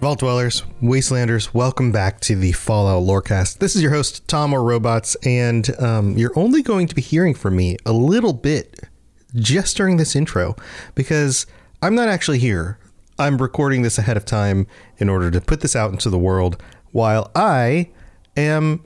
Vault Dwellers, Wastelanders, welcome back to the Fallout Lorecast. This is your host, Tom or Robots, and um, you're only going to be hearing from me a little bit just during this intro because I'm not actually here. I'm recording this ahead of time in order to put this out into the world while I am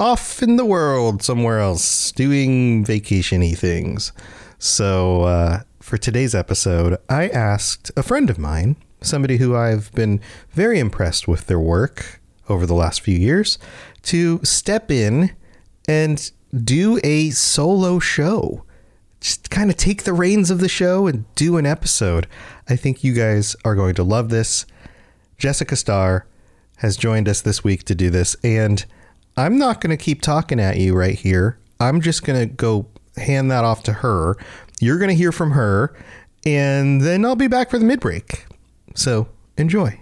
off in the world somewhere else doing vacationy things. So, uh, for today's episode, I asked a friend of mine somebody who I've been very impressed with their work over the last few years, to step in and do a solo show. Just kind of take the reins of the show and do an episode. I think you guys are going to love this. Jessica Starr has joined us this week to do this, and I'm not going to keep talking at you right here. I'm just going to go hand that off to her. You're going to hear from her, and then I'll be back for the mid break. So enjoy.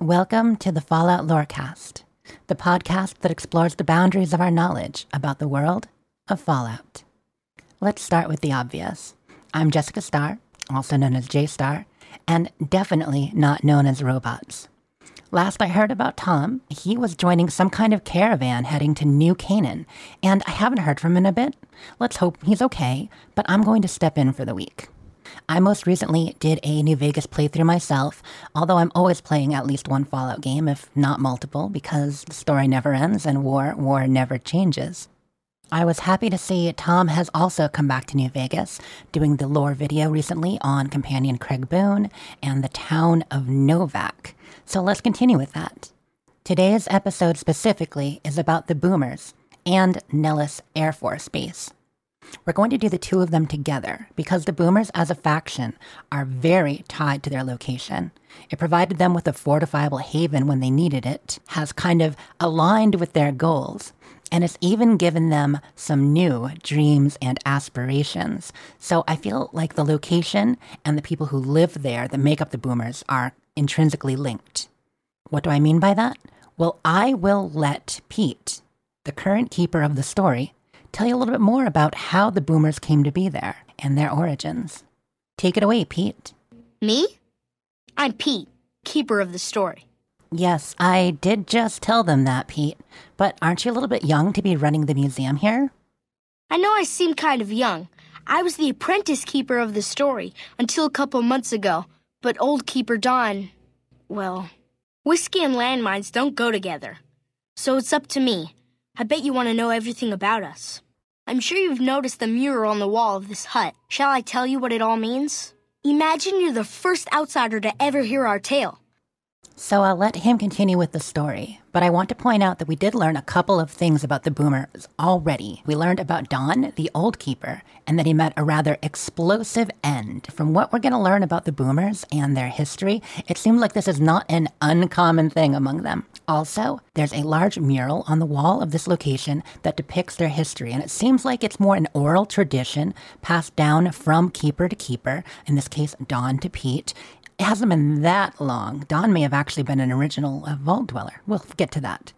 Welcome to the Fallout Lorecast, the podcast that explores the boundaries of our knowledge about the world of Fallout. Let's start with the obvious. I'm Jessica Starr, also known as J Star, and definitely not known as robots. Last I heard about Tom, he was joining some kind of caravan heading to New Canaan, and I haven't heard from him in a bit. Let's hope he's okay, but I'm going to step in for the week. I most recently did a New Vegas playthrough myself, although I'm always playing at least one Fallout game, if not multiple, because the story never ends and war, war never changes. I was happy to see Tom has also come back to New Vegas, doing the lore video recently on companion Craig Boone and the town of Novac. So let's continue with that. Today's episode specifically is about the Boomers and Nellis Air Force Base. We're going to do the two of them together because the Boomers as a faction are very tied to their location. It provided them with a fortifiable haven when they needed it, has kind of aligned with their goals, and it's even given them some new dreams and aspirations. So I feel like the location and the people who live there that make up the Boomers are intrinsically linked. What do I mean by that? Well, I will let Pete, the current keeper of the story, tell you a little bit more about how the boomers came to be there and their origins. Take it away, Pete. Me? I'm Pete, keeper of the story. Yes, I did just tell them that, Pete. But aren't you a little bit young to be running the museum here? I know I seem kind of young. I was the apprentice keeper of the story until a couple months ago, but old keeper Don, well, whiskey and landmines don't go together. So it's up to me. I bet you want to know everything about us. I'm sure you've noticed the mural on the wall of this hut. Shall I tell you what it all means? Imagine you're the first outsider to ever hear our tale. So I'll let him continue with the story, but I want to point out that we did learn a couple of things about the boomers already. We learned about Don, the old keeper, and that he met a rather explosive end. From what we're going to learn about the boomers and their history, it seems like this is not an uncommon thing among them. Also, there's a large mural on the wall of this location that depicts their history, and it seems like it's more an oral tradition passed down from keeper to keeper, in this case, Don to Pete, it hasn't been that long. Don may have actually been an original uh, vault dweller. We'll get to that.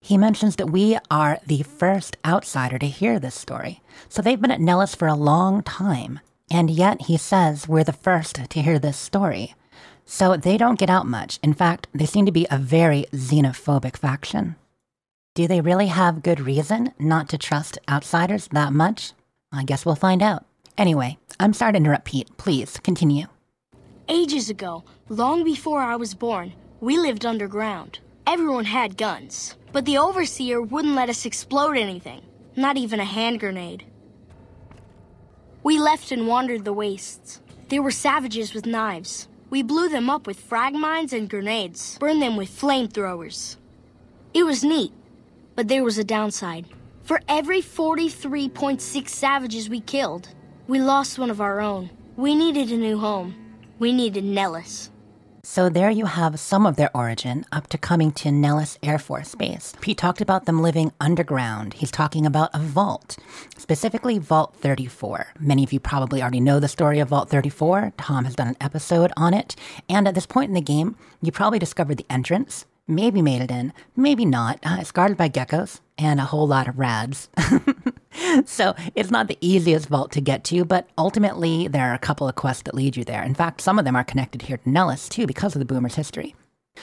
He mentions that we are the first outsider to hear this story. So they've been at Nellis for a long time. And yet he says we're the first to hear this story. So they don't get out much. In fact, they seem to be a very xenophobic faction. Do they really have good reason not to trust outsiders that much? I guess we'll find out. Anyway, I'm sorry to interrupt Pete. Please continue. Ages ago, long before I was born, we lived underground. Everyone had guns, but the overseer wouldn't let us explode anything, not even a hand grenade. We left and wandered the wastes. There were savages with knives. We blew them up with frag mines and grenades, burned them with flamethrowers. It was neat, but there was a downside. For every 43.6 savages we killed, we lost one of our own. We needed a new home. We needed Nellis. So there you have some of their origin up to coming to Nellis Air Force Base. He talked about them living underground. He's talking about a vault, specifically Vault 34. Many of you probably already know the story of Vault 34. Tom has done an episode on it. And at this point in the game, you probably discovered the entrance, maybe made it in, maybe not. Uh, it's guarded by geckos and a whole lot of rads. so it's not the easiest vault to get to, but ultimately there are a couple of quests that lead you there. In fact, some of them are connected here to Nellis too because of the Boomer's history.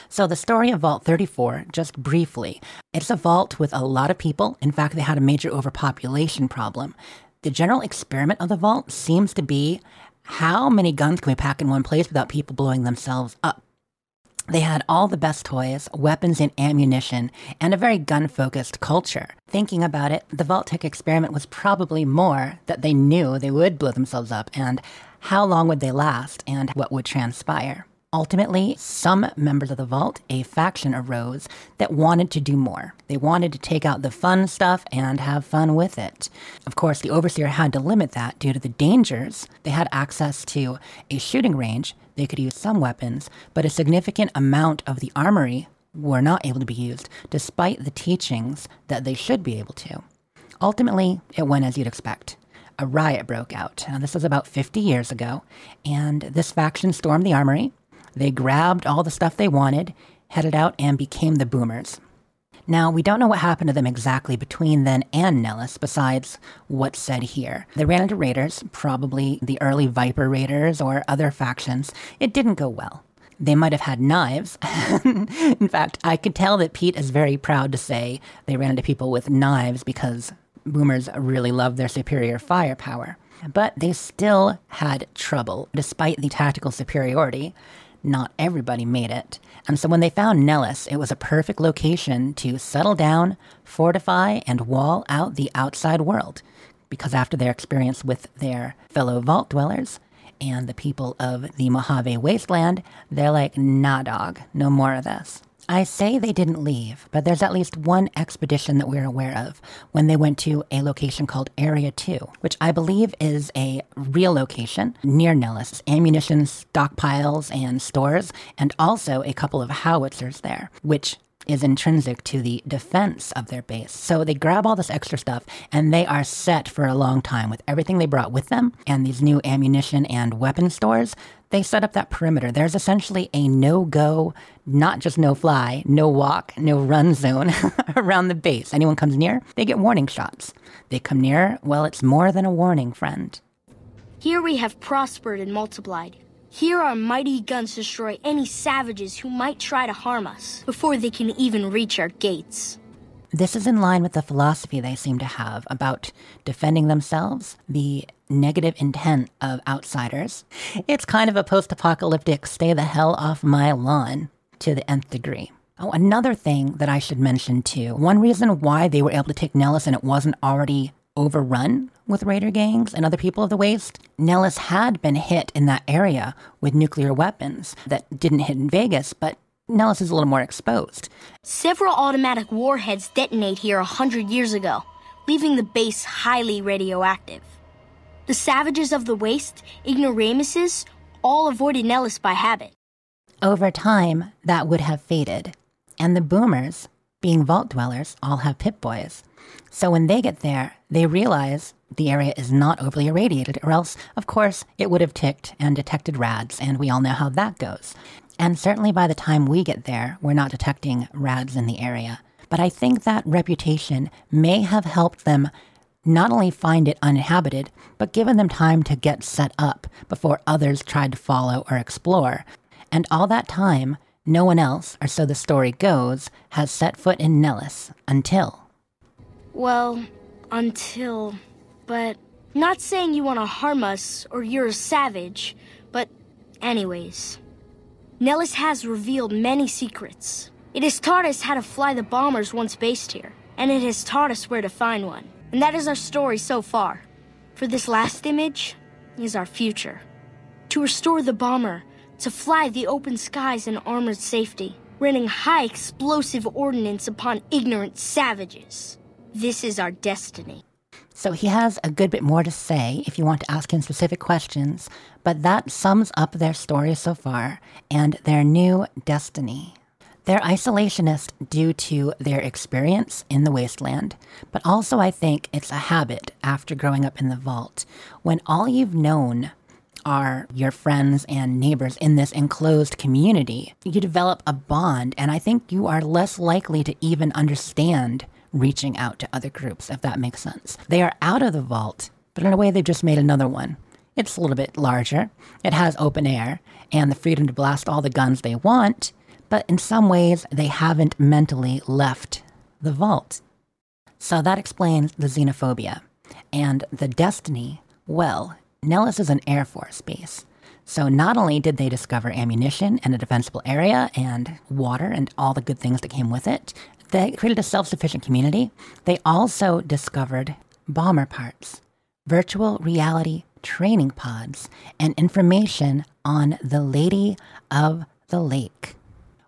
So, the story of Vault 34, just briefly, it's a vault with a lot of people. In fact, they had a major overpopulation problem. The general experiment of the vault seems to be how many guns can we pack in one place without people blowing themselves up? They had all the best toys, weapons and ammunition, and a very gun focused culture. Thinking about it, the Vault-Tec experiment was probably more that they knew they would blow themselves up and how long would they last and what would transpire. Ultimately, some members of the Vault, a faction arose that wanted to do more. They wanted to take out the fun stuff and have fun with it. Of course, the Overseer had to limit that due to the dangers. They had access to a shooting range, they could use some weapons, but a significant amount of the armory were not able to be used, despite the teachings that they should be able to. Ultimately, it went as you'd expect a riot broke out. Now, this was about 50 years ago, and this faction stormed the armory. They grabbed all the stuff they wanted, headed out, and became the Boomers. Now, we don't know what happened to them exactly between then and Nellis, besides what's said here. They ran into raiders, probably the early Viper raiders or other factions. It didn't go well. They might have had knives. In fact, I could tell that Pete is very proud to say they ran into people with knives because boomers really love their superior firepower. But they still had trouble, despite the tactical superiority not everybody made it. And so when they found Nellis, it was a perfect location to settle down, fortify, and wall out the outside world. Because after their experience with their fellow vault dwellers and the people of the Mojave Wasteland, they're like, nah, dog, no more of this. I say they didn't leave, but there's at least one expedition that we're aware of when they went to a location called Area 2, which I believe is a real location near Nellis, ammunition stockpiles and stores, and also a couple of howitzers there, which is intrinsic to the defense of their base. So they grab all this extra stuff and they are set for a long time with everything they brought with them and these new ammunition and weapon stores. They set up that perimeter. There's essentially a no go, not just no fly, no walk, no run zone around the base. Anyone comes near, they get warning shots. They come near, well, it's more than a warning, friend. Here we have prospered and multiplied. Here our mighty guns destroy any savages who might try to harm us before they can even reach our gates. This is in line with the philosophy they seem to have about defending themselves, the negative intent of outsiders. It's kind of a post apocalyptic stay the hell off my lawn to the nth degree. Oh, another thing that I should mention too one reason why they were able to take Nellis and it wasn't already overrun with raider gangs and other people of the Waste. Nellis had been hit in that area with nuclear weapons that didn't hit in Vegas, but Nellis is a little more exposed. Several automatic warheads detonate here a hundred years ago, leaving the base highly radioactive. The savages of the Waste, ignoramuses, all avoided Nellis by habit. Over time, that would have faded, and the boomers, being vault dwellers, all have Pip Boys. So when they get there, they realize the area is not overly irradiated, or else, of course, it would have ticked and detected rads, and we all know how that goes. And certainly by the time we get there, we're not detecting rads in the area. But I think that reputation may have helped them not only find it uninhabited, but given them time to get set up before others tried to follow or explore. And all that time, no one else, or so the story goes, has set foot in Nellis until. Well, until. But not saying you want to harm us or you're a savage, but anyways. Nellis has revealed many secrets. It has taught us how to fly the bombers once based here, and it has taught us where to find one. And that is our story so far. For this last image is our future. To restore the bomber, to fly the open skies in armored safety, raining high explosive ordnance upon ignorant savages. This is our destiny. So he has a good bit more to say if you want to ask him specific questions, but that sums up their story so far and their new destiny. They're isolationist due to their experience in the wasteland, but also I think it's a habit after growing up in the vault. When all you've known are your friends and neighbors in this enclosed community, you develop a bond, and I think you are less likely to even understand reaching out to other groups, if that makes sense. They are out of the vault, but in a way, they've just made another one. It's a little bit larger, it has open air, and the freedom to blast all the guns they want, but in some ways, they haven't mentally left the vault. So that explains the xenophobia. And the destiny, well, Nellis is an Air Force base. So not only did they discover ammunition and a defensible area and water and all the good things that came with it, they created a self sufficient community. They also discovered bomber parts, virtual reality training pods, and information on the Lady of the Lake.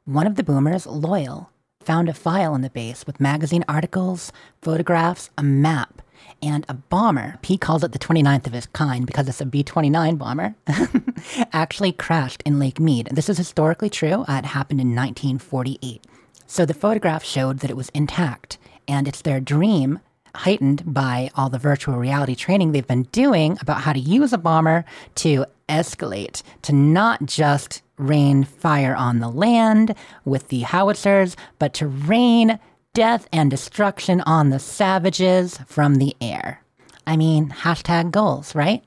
One of the boomers, Loyal, found a file in the base with magazine articles, photographs, a map, and a bomber. He calls it the 29th of his kind because it's a B 29 bomber, actually crashed in Lake Mead. This is historically true. Uh, it happened in 1948. So the photograph showed that it was intact, and it's their dream heightened by all the virtual reality training they've been doing about how to use a bomber to escalate, to not just rain fire on the land with the howitzers, but to rain death and destruction on the savages from the air. I mean, hashtag goals, right?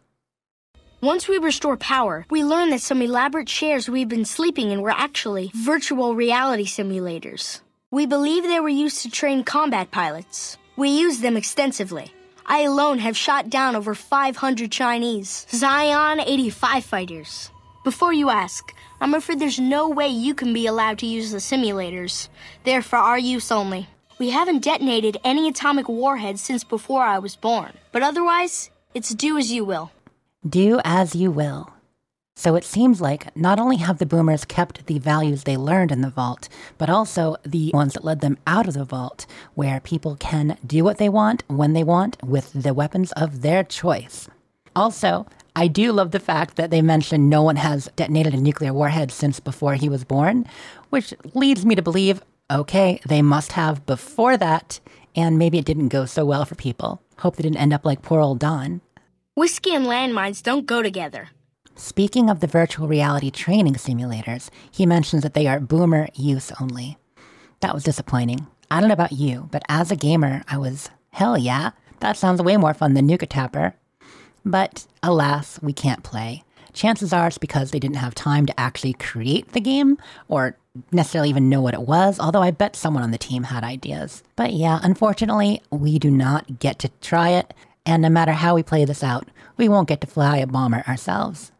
Once we restore power, we learn that some elaborate chairs we've been sleeping in were actually virtual reality simulators. We believe they were used to train combat pilots. We use them extensively. I alone have shot down over 500 Chinese Zion 85 fighters. Before you ask, I'm afraid there's no way you can be allowed to use the simulators. They're for our use only. We haven't detonated any atomic warheads since before I was born. But otherwise, it's do as you will. Do as you will. So it seems like not only have the boomers kept the values they learned in the vault, but also the ones that led them out of the vault, where people can do what they want when they want with the weapons of their choice. Also, I do love the fact that they mention no one has detonated a nuclear warhead since before he was born, which leads me to believe okay, they must have before that, and maybe it didn't go so well for people. Hope they didn't end up like poor old Don. Whiskey and landmines don't go together. Speaking of the virtual reality training simulators, he mentions that they are boomer use only. That was disappointing. I don't know about you, but as a gamer, I was, hell yeah, that sounds way more fun than Nuka Tapper. But alas, we can't play. Chances are it's because they didn't have time to actually create the game or necessarily even know what it was, although I bet someone on the team had ideas. But yeah, unfortunately, we do not get to try it, and no matter how we play this out, we won't get to fly a bomber ourselves.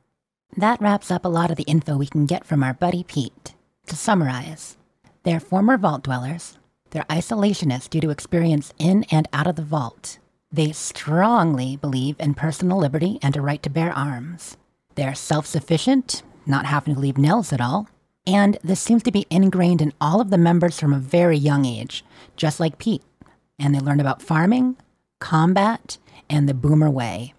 That wraps up a lot of the info we can get from our buddy Pete. To summarize, they're former vault dwellers, they're isolationists due to experience in and out of the vault, They strongly believe in personal liberty and a right to bear arms. They're self sufficient, not having to leave Nellis at all, and this seems to be ingrained in all of the members from a very young age, just like Pete. And they learn about farming, combat, and the boomer way.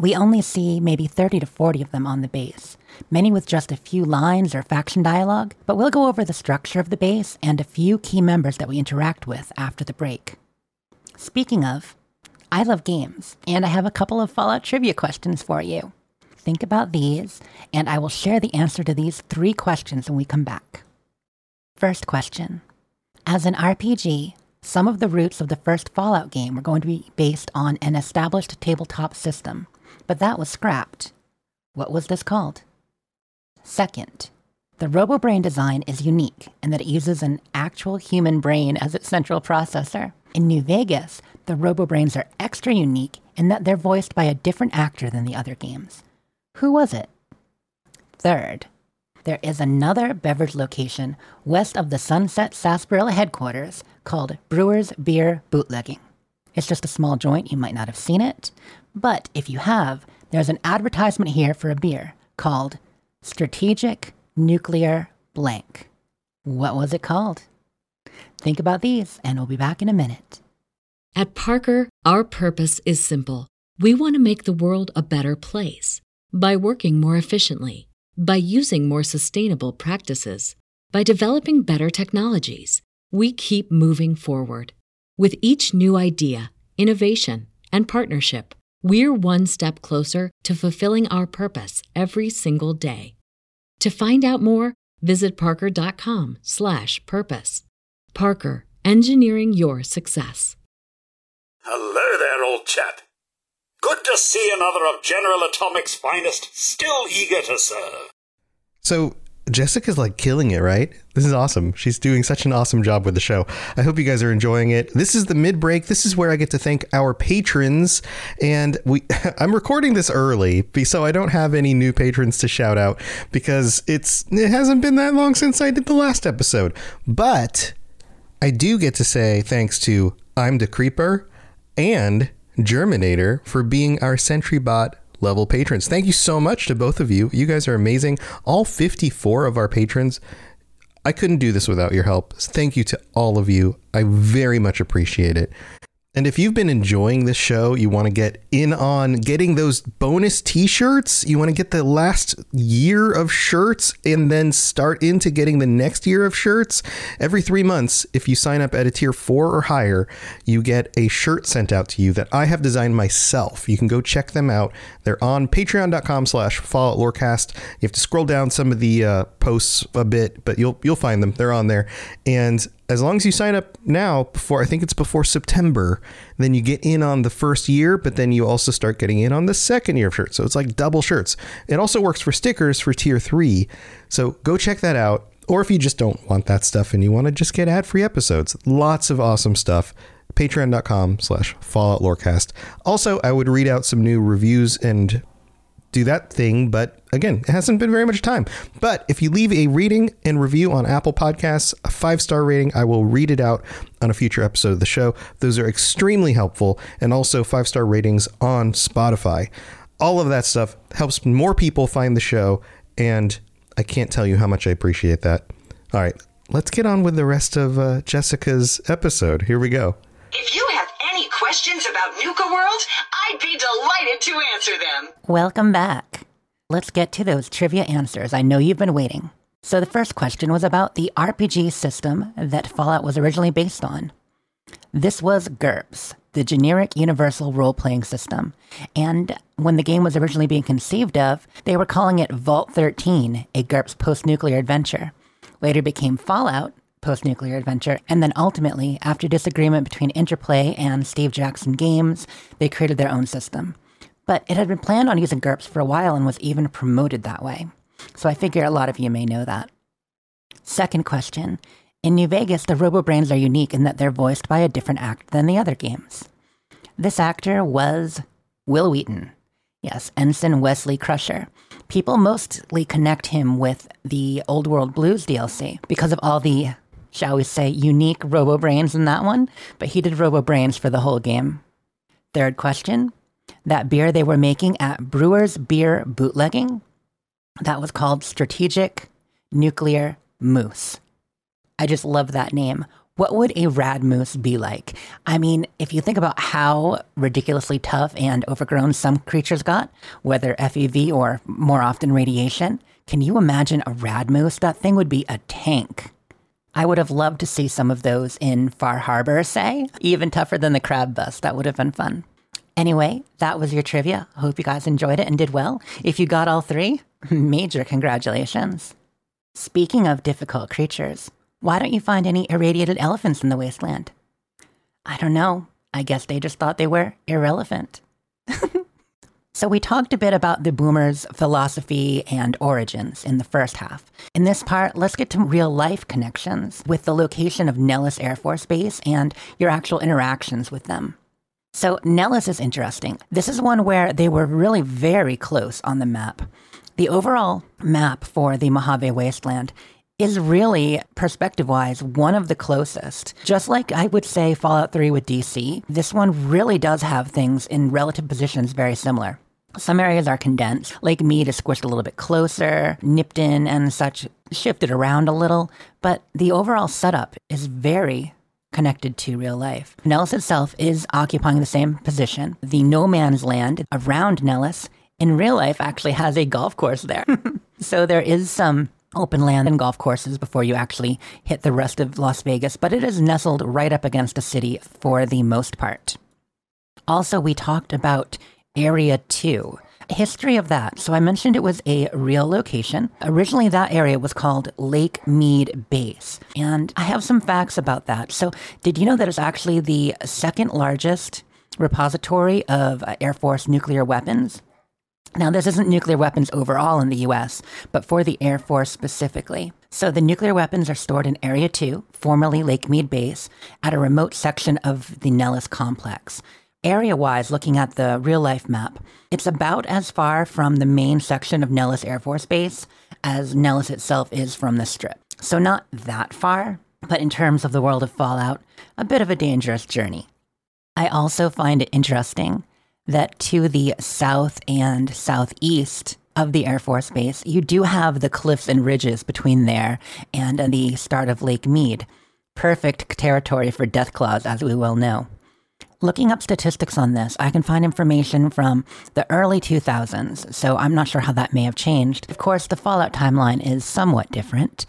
We only see maybe 30 to 40 of them on the base, many with just a few lines or faction dialogue, but we'll go over the structure of the base and a few key members that we interact with after the break. Speaking of, I love games, and I have a couple of Fallout trivia questions for you. Think about these, and I will share the answer to these three questions when we come back. First question As an RPG, some of the roots of the first Fallout game were going to be based on an established tabletop system, but that was scrapped. What was this called? Second, the RoboBrain design is unique in that it uses an actual human brain as its central processor. In New Vegas, the RoboBrains are extra unique in that they're voiced by a different actor than the other games. Who was it? Third, there is another beverage location west of the Sunset Sarsaparilla headquarters called Brewer's Beer Bootlegging. It's just a small joint, you might not have seen it, but if you have, there's an advertisement here for a beer called Strategic Nuclear Blank. What was it called? Think about these, and we'll be back in a minute. At Parker, our purpose is simple. We want to make the world a better place by working more efficiently, by using more sustainable practices, by developing better technologies. We keep moving forward. With each new idea, innovation, and partnership, we're one step closer to fulfilling our purpose every single day. To find out more, visit parker.com/purpose. Parker, engineering your success. Hello there, old chap. Good to see another of General Atomic's finest, still eager to serve. So Jessica's like killing it, right? This is awesome. She's doing such an awesome job with the show. I hope you guys are enjoying it. This is the mid break. This is where I get to thank our patrons, and we I'm recording this early, so I don't have any new patrons to shout out because it's it hasn't been that long since I did the last episode. But I do get to say thanks to I'm the Creeper and Germinator for being our SentryBot level patrons. Thank you so much to both of you. You guys are amazing. All 54 of our patrons. I couldn't do this without your help. Thank you to all of you. I very much appreciate it. And if you've been enjoying this show, you want to get in on getting those bonus t shirts, you want to get the last year of shirts and then start into getting the next year of shirts. Every three months, if you sign up at a tier four or higher, you get a shirt sent out to you that I have designed myself. You can go check them out. They're on patreon.com slash Fallout Lorecast. You have to scroll down some of the uh, posts a bit, but you'll you'll find them. They're on there. And as long as you sign up now before I think it's before September, then you get in on the first year, but then you also start getting in on the second year of shirts. So it's like double shirts. It also works for stickers for tier three. So go check that out. Or if you just don't want that stuff and you want to just get ad free episodes, lots of awesome stuff. Patreon.com slash Fallout Lorecast. Also, I would read out some new reviews and do that thing, but again, it hasn't been very much time. But if you leave a rating and review on Apple Podcasts, a five star rating, I will read it out on a future episode of the show. Those are extremely helpful, and also five star ratings on Spotify. All of that stuff helps more people find the show, and I can't tell you how much I appreciate that. All right, let's get on with the rest of uh, Jessica's episode. Here we go. If you have any questions about Nuka World, I'd be delighted to answer them. Welcome back. Let's get to those trivia answers. I know you've been waiting. So, the first question was about the RPG system that Fallout was originally based on. This was GURPS, the Generic Universal Role Playing System. And when the game was originally being conceived of, they were calling it Vault 13, a GURPS post nuclear adventure. Later became Fallout, post nuclear adventure. And then ultimately, after disagreement between Interplay and Steve Jackson Games, they created their own system. But it had been planned on using GURPS for a while and was even promoted that way. So I figure a lot of you may know that. Second question In New Vegas, the RoboBrains are unique in that they're voiced by a different actor than the other games. This actor was Wil Wheaton. Yes, Ensign Wesley Crusher. People mostly connect him with the Old World Blues DLC because of all the shall we say, unique Robo Brains in that one, but he did Robo Brains for the whole game. Third question that beer they were making at Brewer's Beer Bootlegging, that was called Strategic Nuclear Moose. I just love that name. What would a rad moose be like? I mean, if you think about how ridiculously tough and overgrown some creatures got, whether FEV or more often radiation, can you imagine a rad moose? That thing would be a tank. I would have loved to see some of those in Far Harbor, say. Even tougher than the crab bus. That would have been fun. Anyway, that was your trivia. Hope you guys enjoyed it and did well. If you got all three, major congratulations. Speaking of difficult creatures, why don't you find any irradiated elephants in the wasteland? I don't know. I guess they just thought they were irrelevant. so, we talked a bit about the boomers' philosophy and origins in the first half. In this part, let's get to real life connections with the location of Nellis Air Force Base and your actual interactions with them. So, Nellis is interesting. This is one where they were really very close on the map. The overall map for the Mojave Wasteland is really, perspective wise, one of the closest. Just like I would say Fallout 3 with DC, this one really does have things in relative positions very similar. Some areas are condensed. Lake Mead is squished a little bit closer, Nipton and such shifted around a little, but the overall setup is very connected to real life. Nellis itself is occupying the same position. The no man's land around Nellis in real life actually has a golf course there. so there is some open land and golf courses before you actually hit the rest of Las Vegas, but it is nestled right up against a city for the most part. Also, we talked about Area 2. History of that. So I mentioned it was a real location. Originally, that area was called Lake Mead Base. And I have some facts about that. So, did you know that it's actually the second largest repository of uh, Air Force nuclear weapons? Now, this isn't nuclear weapons overall in the US, but for the Air Force specifically. So, the nuclear weapons are stored in Area 2, formerly Lake Mead Base, at a remote section of the Nellis complex. Area wise, looking at the real life map, it's about as far from the main section of Nellis Air Force Base as Nellis itself is from the strip. So, not that far, but in terms of the world of Fallout, a bit of a dangerous journey. I also find it interesting that to the south and southeast of the Air Force Base, you do have the cliffs and ridges between there and the start of Lake Mead. Perfect territory for Deathclaws, as we well know. Looking up statistics on this, I can find information from the early 2000s, so I'm not sure how that may have changed. Of course, the Fallout timeline is somewhat different,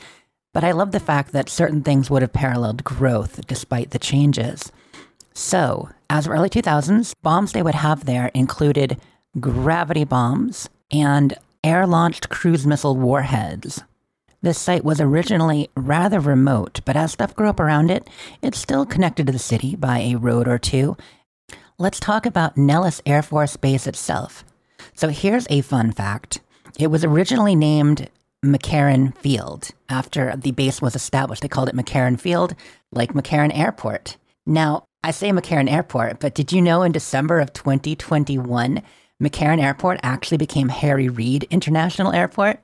but I love the fact that certain things would have paralleled growth despite the changes. So, as of early 2000s, bombs they would have there included gravity bombs and air launched cruise missile warheads. This site was originally rather remote, but as stuff grew up around it, it's still connected to the city by a road or two. Let's talk about Nellis Air Force Base itself. So here's a fun fact it was originally named McCarran Field. After the base was established, they called it McCarran Field, like McCarran Airport. Now, I say McCarran Airport, but did you know in December of 2021, McCarran Airport actually became Harry Reid International Airport?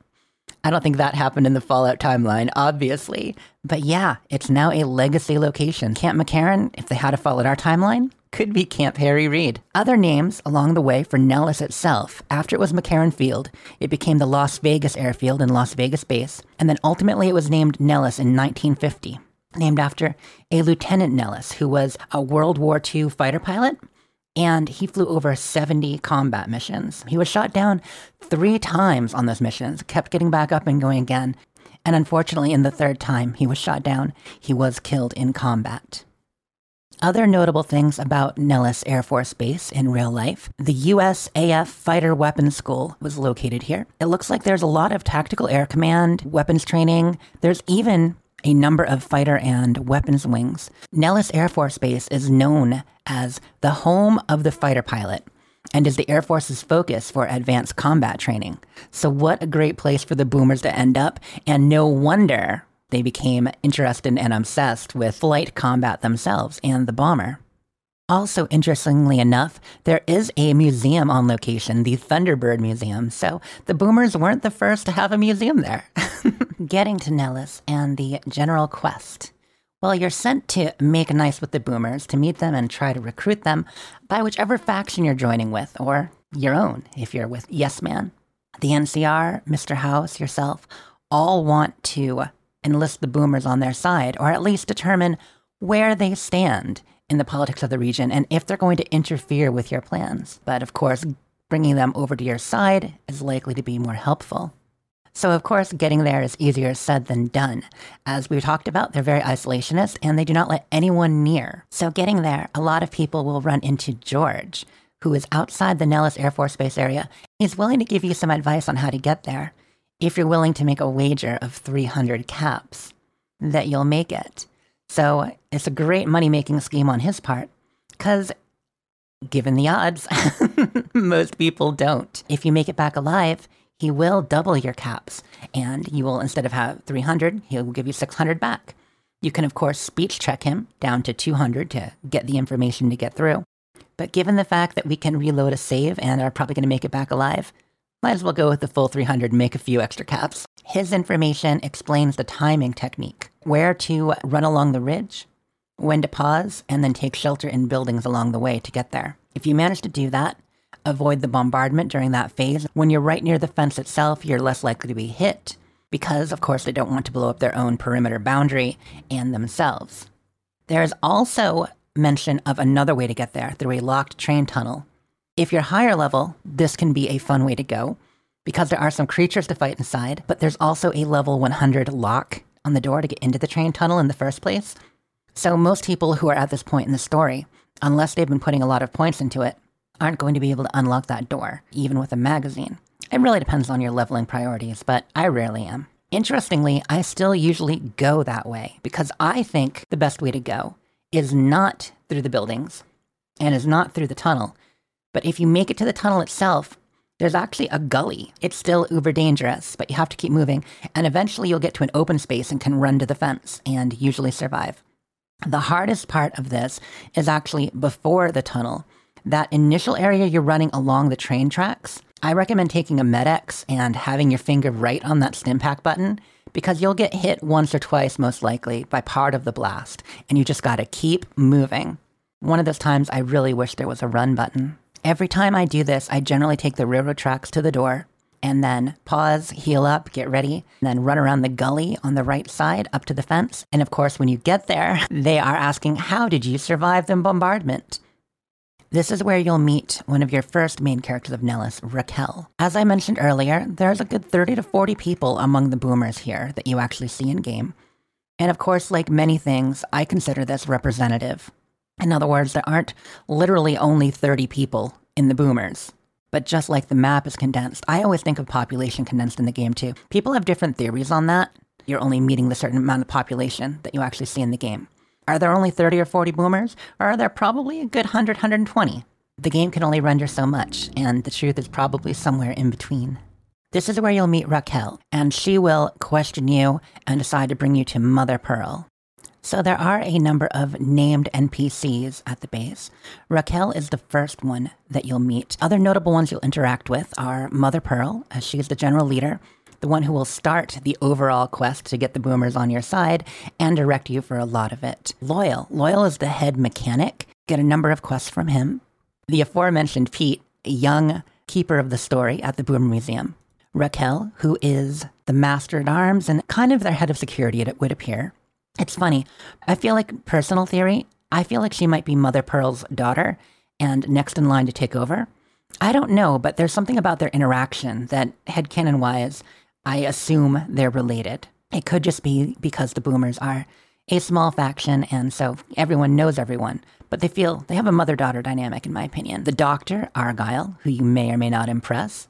I don't think that happened in the Fallout timeline, obviously. But yeah, it's now a legacy location. Camp McCarran, if they had followed our timeline, could be Camp Harry Reid. Other names along the way for Nellis itself. After it was McCarran Field, it became the Las Vegas Airfield and Las Vegas Base, and then ultimately it was named Nellis in 1950 named after a Lieutenant Nellis, who was a World War II fighter pilot. And he flew over 70 combat missions. He was shot down three times on those missions, kept getting back up and going again. And unfortunately, in the third time he was shot down, he was killed in combat. Other notable things about Nellis Air Force Base in real life the USAF Fighter Weapons School was located here. It looks like there's a lot of tactical air command, weapons training. There's even a number of fighter and weapons wings. Nellis Air Force Base is known as the home of the fighter pilot and is the Air Force's focus for advanced combat training. So, what a great place for the boomers to end up, and no wonder they became interested and obsessed with flight combat themselves and the bomber. Also, interestingly enough, there is a museum on location, the Thunderbird Museum, so the boomers weren't the first to have a museum there. Getting to Nellis and the general quest. Well, you're sent to make nice with the boomers, to meet them and try to recruit them by whichever faction you're joining with, or your own if you're with Yes Man. The NCR, Mr. House, yourself, all want to enlist the boomers on their side, or at least determine where they stand in the politics of the region and if they're going to interfere with your plans. But of course, bringing them over to your side is likely to be more helpful. So, of course, getting there is easier said than done. As we talked about, they're very isolationist and they do not let anyone near. So, getting there, a lot of people will run into George, who is outside the Nellis Air Force Base area. He's willing to give you some advice on how to get there if you're willing to make a wager of 300 caps that you'll make it. So, it's a great money making scheme on his part because given the odds, most people don't. If you make it back alive, he will double your caps, and you will, instead of have 300, he'll give you 600 back. You can, of course, speech check him down to 200 to get the information to get through. But given the fact that we can reload a save and are probably going to make it back alive, might as well go with the full 300 and make a few extra caps. His information explains the timing technique where to run along the ridge, when to pause, and then take shelter in buildings along the way to get there. If you manage to do that, avoid the bombardment during that phase. When you're right near the fence itself, you're less likely to be hit because, of course, they don't want to blow up their own perimeter boundary and themselves. There's also mention of another way to get there through a locked train tunnel. If you're higher level, this can be a fun way to go because there are some creatures to fight inside, but there's also a level 100 lock on the door to get into the train tunnel in the first place. So most people who are at this point in the story, unless they've been putting a lot of points into it, aren't going to be able to unlock that door, even with a magazine. It really depends on your leveling priorities, but I rarely am. Interestingly, I still usually go that way because I think the best way to go is not through the buildings and is not through the tunnel. But if you make it to the tunnel itself, there's actually a gully. It's still uber dangerous, but you have to keep moving, and eventually you'll get to an open space and can run to the fence and usually survive. The hardest part of this is actually before the tunnel that initial area you're running along the train tracks, I recommend taking a Med-X and having your finger right on that Stimpak button because you'll get hit once or twice, most likely, by part of the blast, and you just gotta keep moving. One of those times I really wish there was a run button. Every time I do this, I generally take the railroad tracks to the door and then pause, heal up, get ready, and then run around the gully on the right side up to the fence. And of course, when you get there, they are asking, How did you survive the bombardment? This is where you'll meet one of your first main characters of Nellis, Raquel. As I mentioned earlier, there's a good 30 to 40 people among the boomers here that you actually see in game. And of course, like many things, I consider this representative. In other words, there aren't literally only 30 people in the boomers. But just like the map is condensed, I always think of population condensed in the game too. People have different theories on that. You're only meeting the certain amount of population that you actually see in the game. Are there only 30 or 40 boomers, or are there probably a good 100, 120? The game can only render so much, and the truth is probably somewhere in between. This is where you'll meet Raquel, and she will question you and decide to bring you to Mother Pearl. So there are a number of named NPCs at the base. Raquel is the first one that you'll meet. Other notable ones you'll interact with are Mother Pearl, as she is the general leader, the one who will start the overall quest to get the boomers on your side and direct you for a lot of it. Loyal. Loyal is the head mechanic. Get a number of quests from him. The aforementioned Pete, a young keeper of the story at the Boomer Museum. Raquel, who is the master at arms and kind of their head of security, it would appear. It's funny. I feel like personal theory, I feel like she might be Mother Pearl's daughter and next in line to take over. I don't know, but there's something about their interaction that, headcanon wise, I assume they're related. It could just be because the boomers are a small faction and so everyone knows everyone, but they feel they have a mother daughter dynamic, in my opinion. The doctor, Argyle, who you may or may not impress.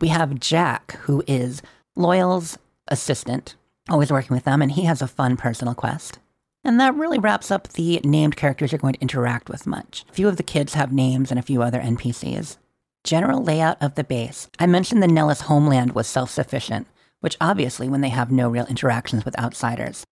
We have Jack, who is Loyal's assistant, always working with them, and he has a fun personal quest. And that really wraps up the named characters you're going to interact with much. A few of the kids have names and a few other NPCs. General layout of the base. I mentioned the Nellis homeland was self sufficient, which obviously when they have no real interactions with outsiders.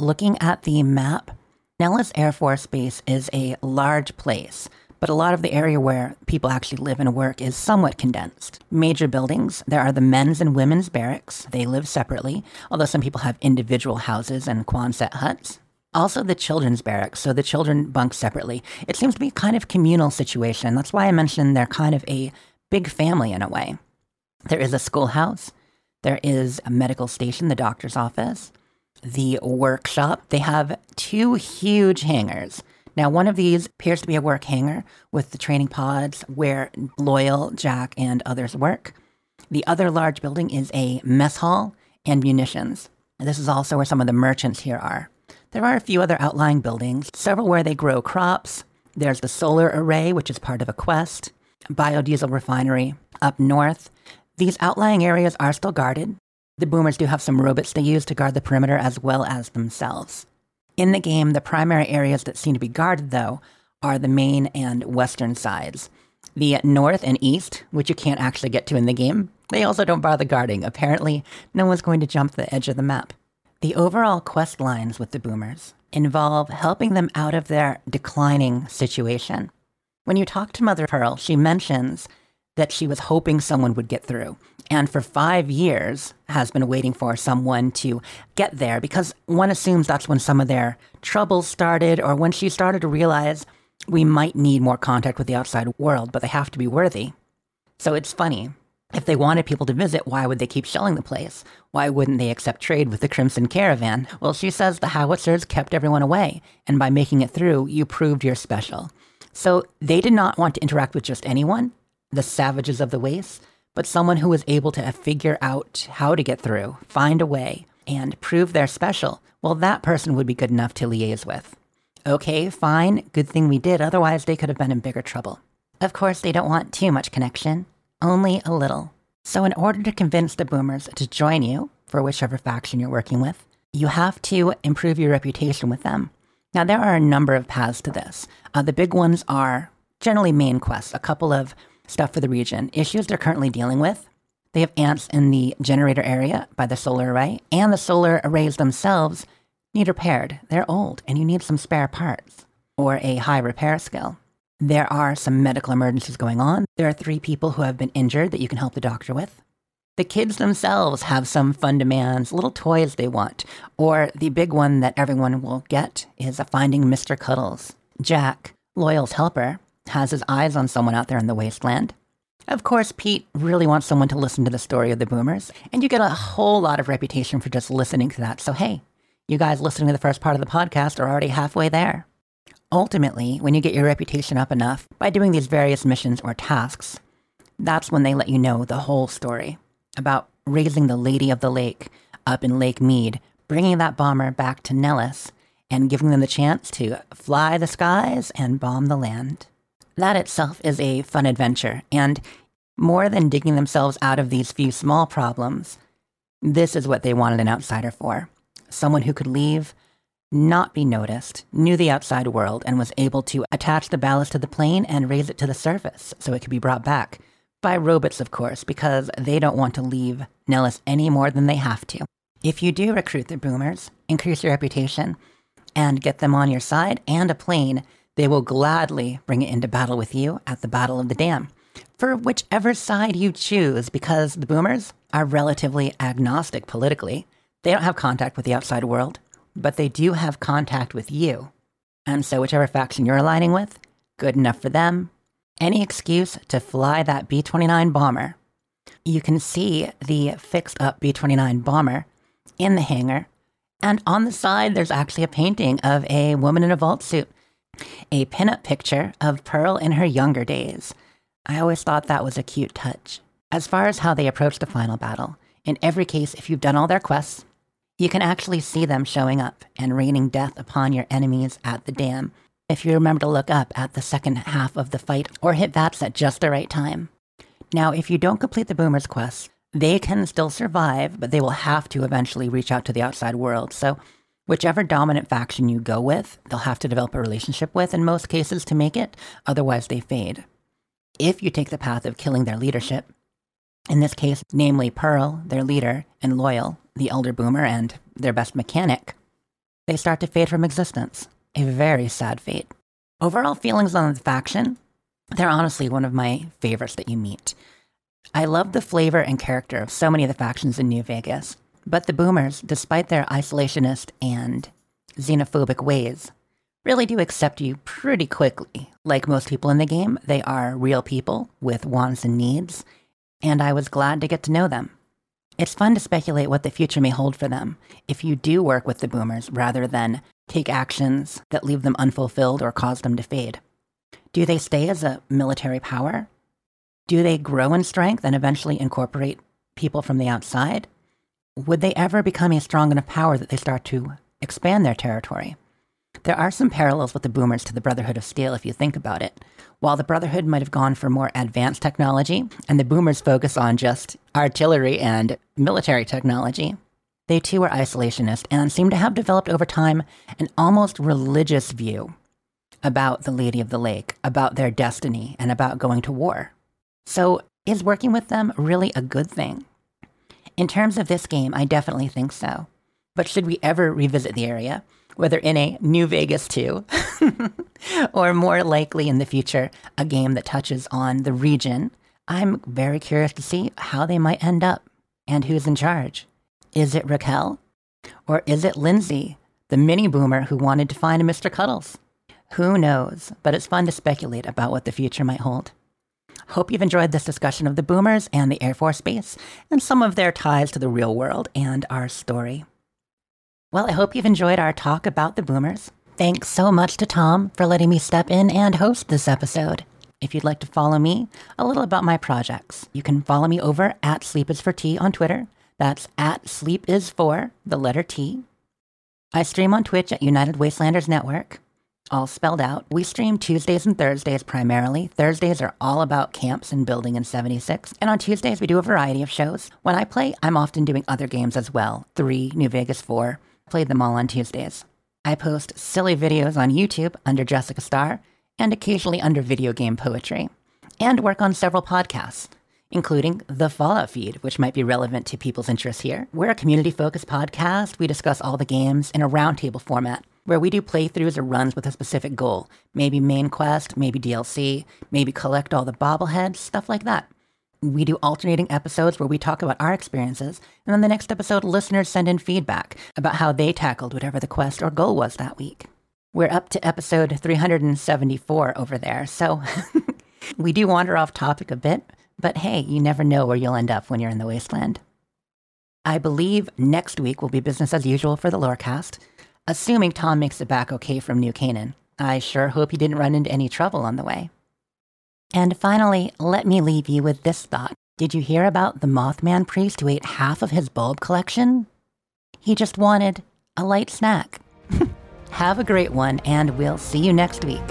Looking at the map, Nellis Air Force Base is a large place, but a lot of the area where people actually live and work is somewhat condensed. Major buildings, there are the men's and women's barracks. They live separately, although some people have individual houses and Quonset huts. Also, the children's barracks, so the children bunk separately. It seems to be kind of communal situation. That's why I mentioned they're kind of a big family in a way. There is a schoolhouse, there is a medical station, the doctor's office, the workshop. They have two huge hangars. Now, one of these appears to be a work hangar with the training pods where Loyal, Jack, and others work. The other large building is a mess hall and munitions. This is also where some of the merchants here are. There are a few other outlying buildings, several where they grow crops. There's the solar array, which is part of a quest, biodiesel refinery up north. These outlying areas are still guarded. The boomers do have some robots they use to guard the perimeter as well as themselves. In the game, the primary areas that seem to be guarded, though, are the main and western sides. The north and east, which you can't actually get to in the game, they also don't bother guarding. Apparently, no one's going to jump the edge of the map. The overall quest lines with the boomers involve helping them out of their declining situation. When you talk to Mother Pearl, she mentions that she was hoping someone would get through, and for five years has been waiting for someone to get there because one assumes that's when some of their troubles started or when she started to realize we might need more contact with the outside world, but they have to be worthy. So it's funny if they wanted people to visit, why would they keep shelling the place? Why wouldn't they accept trade with the Crimson Caravan? Well, she says the howitzers kept everyone away, and by making it through, you proved you're special. So they did not want to interact with just anyone, the savages of the waste, but someone who was able to figure out how to get through, find a way, and prove they're special. Well, that person would be good enough to liaise with. Okay, fine, good thing we did, otherwise, they could have been in bigger trouble. Of course, they don't want too much connection only a little. So, in order to convince the boomers to join you for whichever faction you're working with, you have to improve your reputation with them. Now, there are a number of paths to this. Uh, the big ones are generally main quests, a couple of stuff for the region, issues they're currently dealing with. They have ants in the generator area by the solar array, and the solar arrays themselves need repaired. They're old, and you need some spare parts or a high repair skill. There are some medical emergencies going on. There are three people who have been injured that you can help the doctor with. The kids themselves have some fun demands, little toys they want. Or the big one that everyone will get is a finding Mr. Cuddles. Jack, Loyal's helper, has his eyes on someone out there in the wasteland. Of course, Pete really wants someone to listen to the story of the boomers, and you get a whole lot of reputation for just listening to that. So, hey, you guys listening to the first part of the podcast are already halfway there. Ultimately, when you get your reputation up enough by doing these various missions or tasks, that's when they let you know the whole story about raising the Lady of the Lake up in Lake Mead, bringing that bomber back to Nellis, and giving them the chance to fly the skies and bomb the land. That itself is a fun adventure, and more than digging themselves out of these few small problems, this is what they wanted an outsider for. Someone who could leave not be noticed, knew the outside world, and was able to attach the ballast to the plane and raise it to the surface so it could be brought back. By robots, of course, because they don't want to leave Nellis any more than they have to. If you do recruit the boomers, increase your reputation, and get them on your side and a plane, they will gladly bring it into battle with you at the Battle of the Dam. For whichever side you choose, because the boomers are relatively agnostic politically. They don't have contact with the outside world but they do have contact with you. And so, whichever faction you're aligning with, good enough for them. Any excuse to fly that B 29 bomber. You can see the fixed up B 29 bomber in the hangar, and on the side, there's actually a painting of a woman in a vault suit, a pinup picture of Pearl in her younger days. I always thought that was a cute touch. As far as how they approach the final battle, in every case, if you've done all their quests, you can actually see them showing up and raining death upon your enemies at the dam if you remember to look up at the second half of the fight or hit VATS at just the right time. Now, if you don't complete the Boomer's quests, they can still survive, but they will have to eventually reach out to the outside world. So, whichever dominant faction you go with, they'll have to develop a relationship with in most cases to make it, otherwise, they fade. If you take the path of killing their leadership, in this case, namely Pearl, their leader, and Loyal, the elder boomer, and their best mechanic, they start to fade from existence. A very sad fate. Overall feelings on the faction, they're honestly one of my favorites that you meet. I love the flavor and character of so many of the factions in New Vegas, but the boomers, despite their isolationist and xenophobic ways really do accept you pretty quickly. Like most people in the game, they are real people with wants and needs, and I was glad to get to know them. It's fun to speculate what the future may hold for them if you do work with the boomers rather than take actions that leave them unfulfilled or cause them to fade. Do they stay as a military power? Do they grow in strength and eventually incorporate people from the outside? Would they ever become a strong enough power that they start to expand their territory? There are some parallels with the boomers to the Brotherhood of Steel if you think about it. While the Brotherhood might have gone for more advanced technology, and the boomers focus on just artillery and military technology, they too were isolationist and seem to have developed over time an almost religious view about the Lady of the Lake, about their destiny, and about going to war. So, is working with them really a good thing? In terms of this game, I definitely think so. But should we ever revisit the area, whether in a New Vegas 2 or more likely in the future, a game that touches on the region, I'm very curious to see how they might end up and who's in charge. Is it Raquel? Or is it Lindsay, the mini boomer who wanted to find a Mr. Cuddles? Who knows, but it's fun to speculate about what the future might hold. Hope you've enjoyed this discussion of the boomers and the Air Force Base and some of their ties to the real world and our story. Well, I hope you've enjoyed our talk about the boomers. Thanks so much to Tom for letting me step in and host this episode. If you'd like to follow me, a little about my projects, you can follow me over at Sleep is for Tea on Twitter. That's at Sleep is for the letter T. I stream on Twitch at United Wastelanders Network, all spelled out. We stream Tuesdays and Thursdays primarily. Thursdays are all about camps and building in 76. And on Tuesdays, we do a variety of shows. When I play, I'm often doing other games as well 3, New Vegas 4, played them all on Tuesdays. I post silly videos on YouTube under Jessica Starr and occasionally under video game poetry, and work on several podcasts, including the Fallout feed, which might be relevant to people's interests here. We're a community focused podcast. We discuss all the games in a roundtable format where we do playthroughs or runs with a specific goal. Maybe main quest, maybe DLC, maybe collect all the bobbleheads, stuff like that we do alternating episodes where we talk about our experiences, and then the next episode, listeners send in feedback about how they tackled whatever the quest or goal was that week. We're up to episode 374 over there, so we do wander off topic a bit, but hey, you never know where you'll end up when you're in the wasteland. I believe next week will be business as usual for the Lorecast, assuming Tom makes it back okay from New Canaan. I sure hope he didn't run into any trouble on the way. And finally, let me leave you with this thought. Did you hear about the Mothman priest who ate half of his bulb collection? He just wanted a light snack. Have a great one, and we'll see you next week.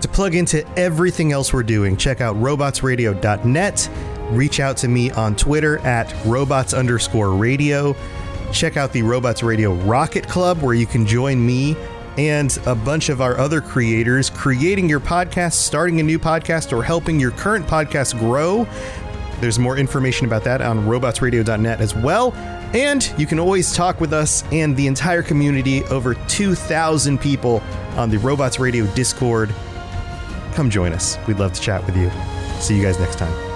To plug into everything else we're doing, check out robotsradio.net. Reach out to me on Twitter at robots underscore radio. Check out the Robots Radio Rocket Club, where you can join me and a bunch of our other creators creating your podcast, starting a new podcast, or helping your current podcast grow. There's more information about that on robotsradio.net as well. And you can always talk with us and the entire community, over 2,000 people on the Robots Radio Discord. Come join us. We'd love to chat with you. See you guys next time.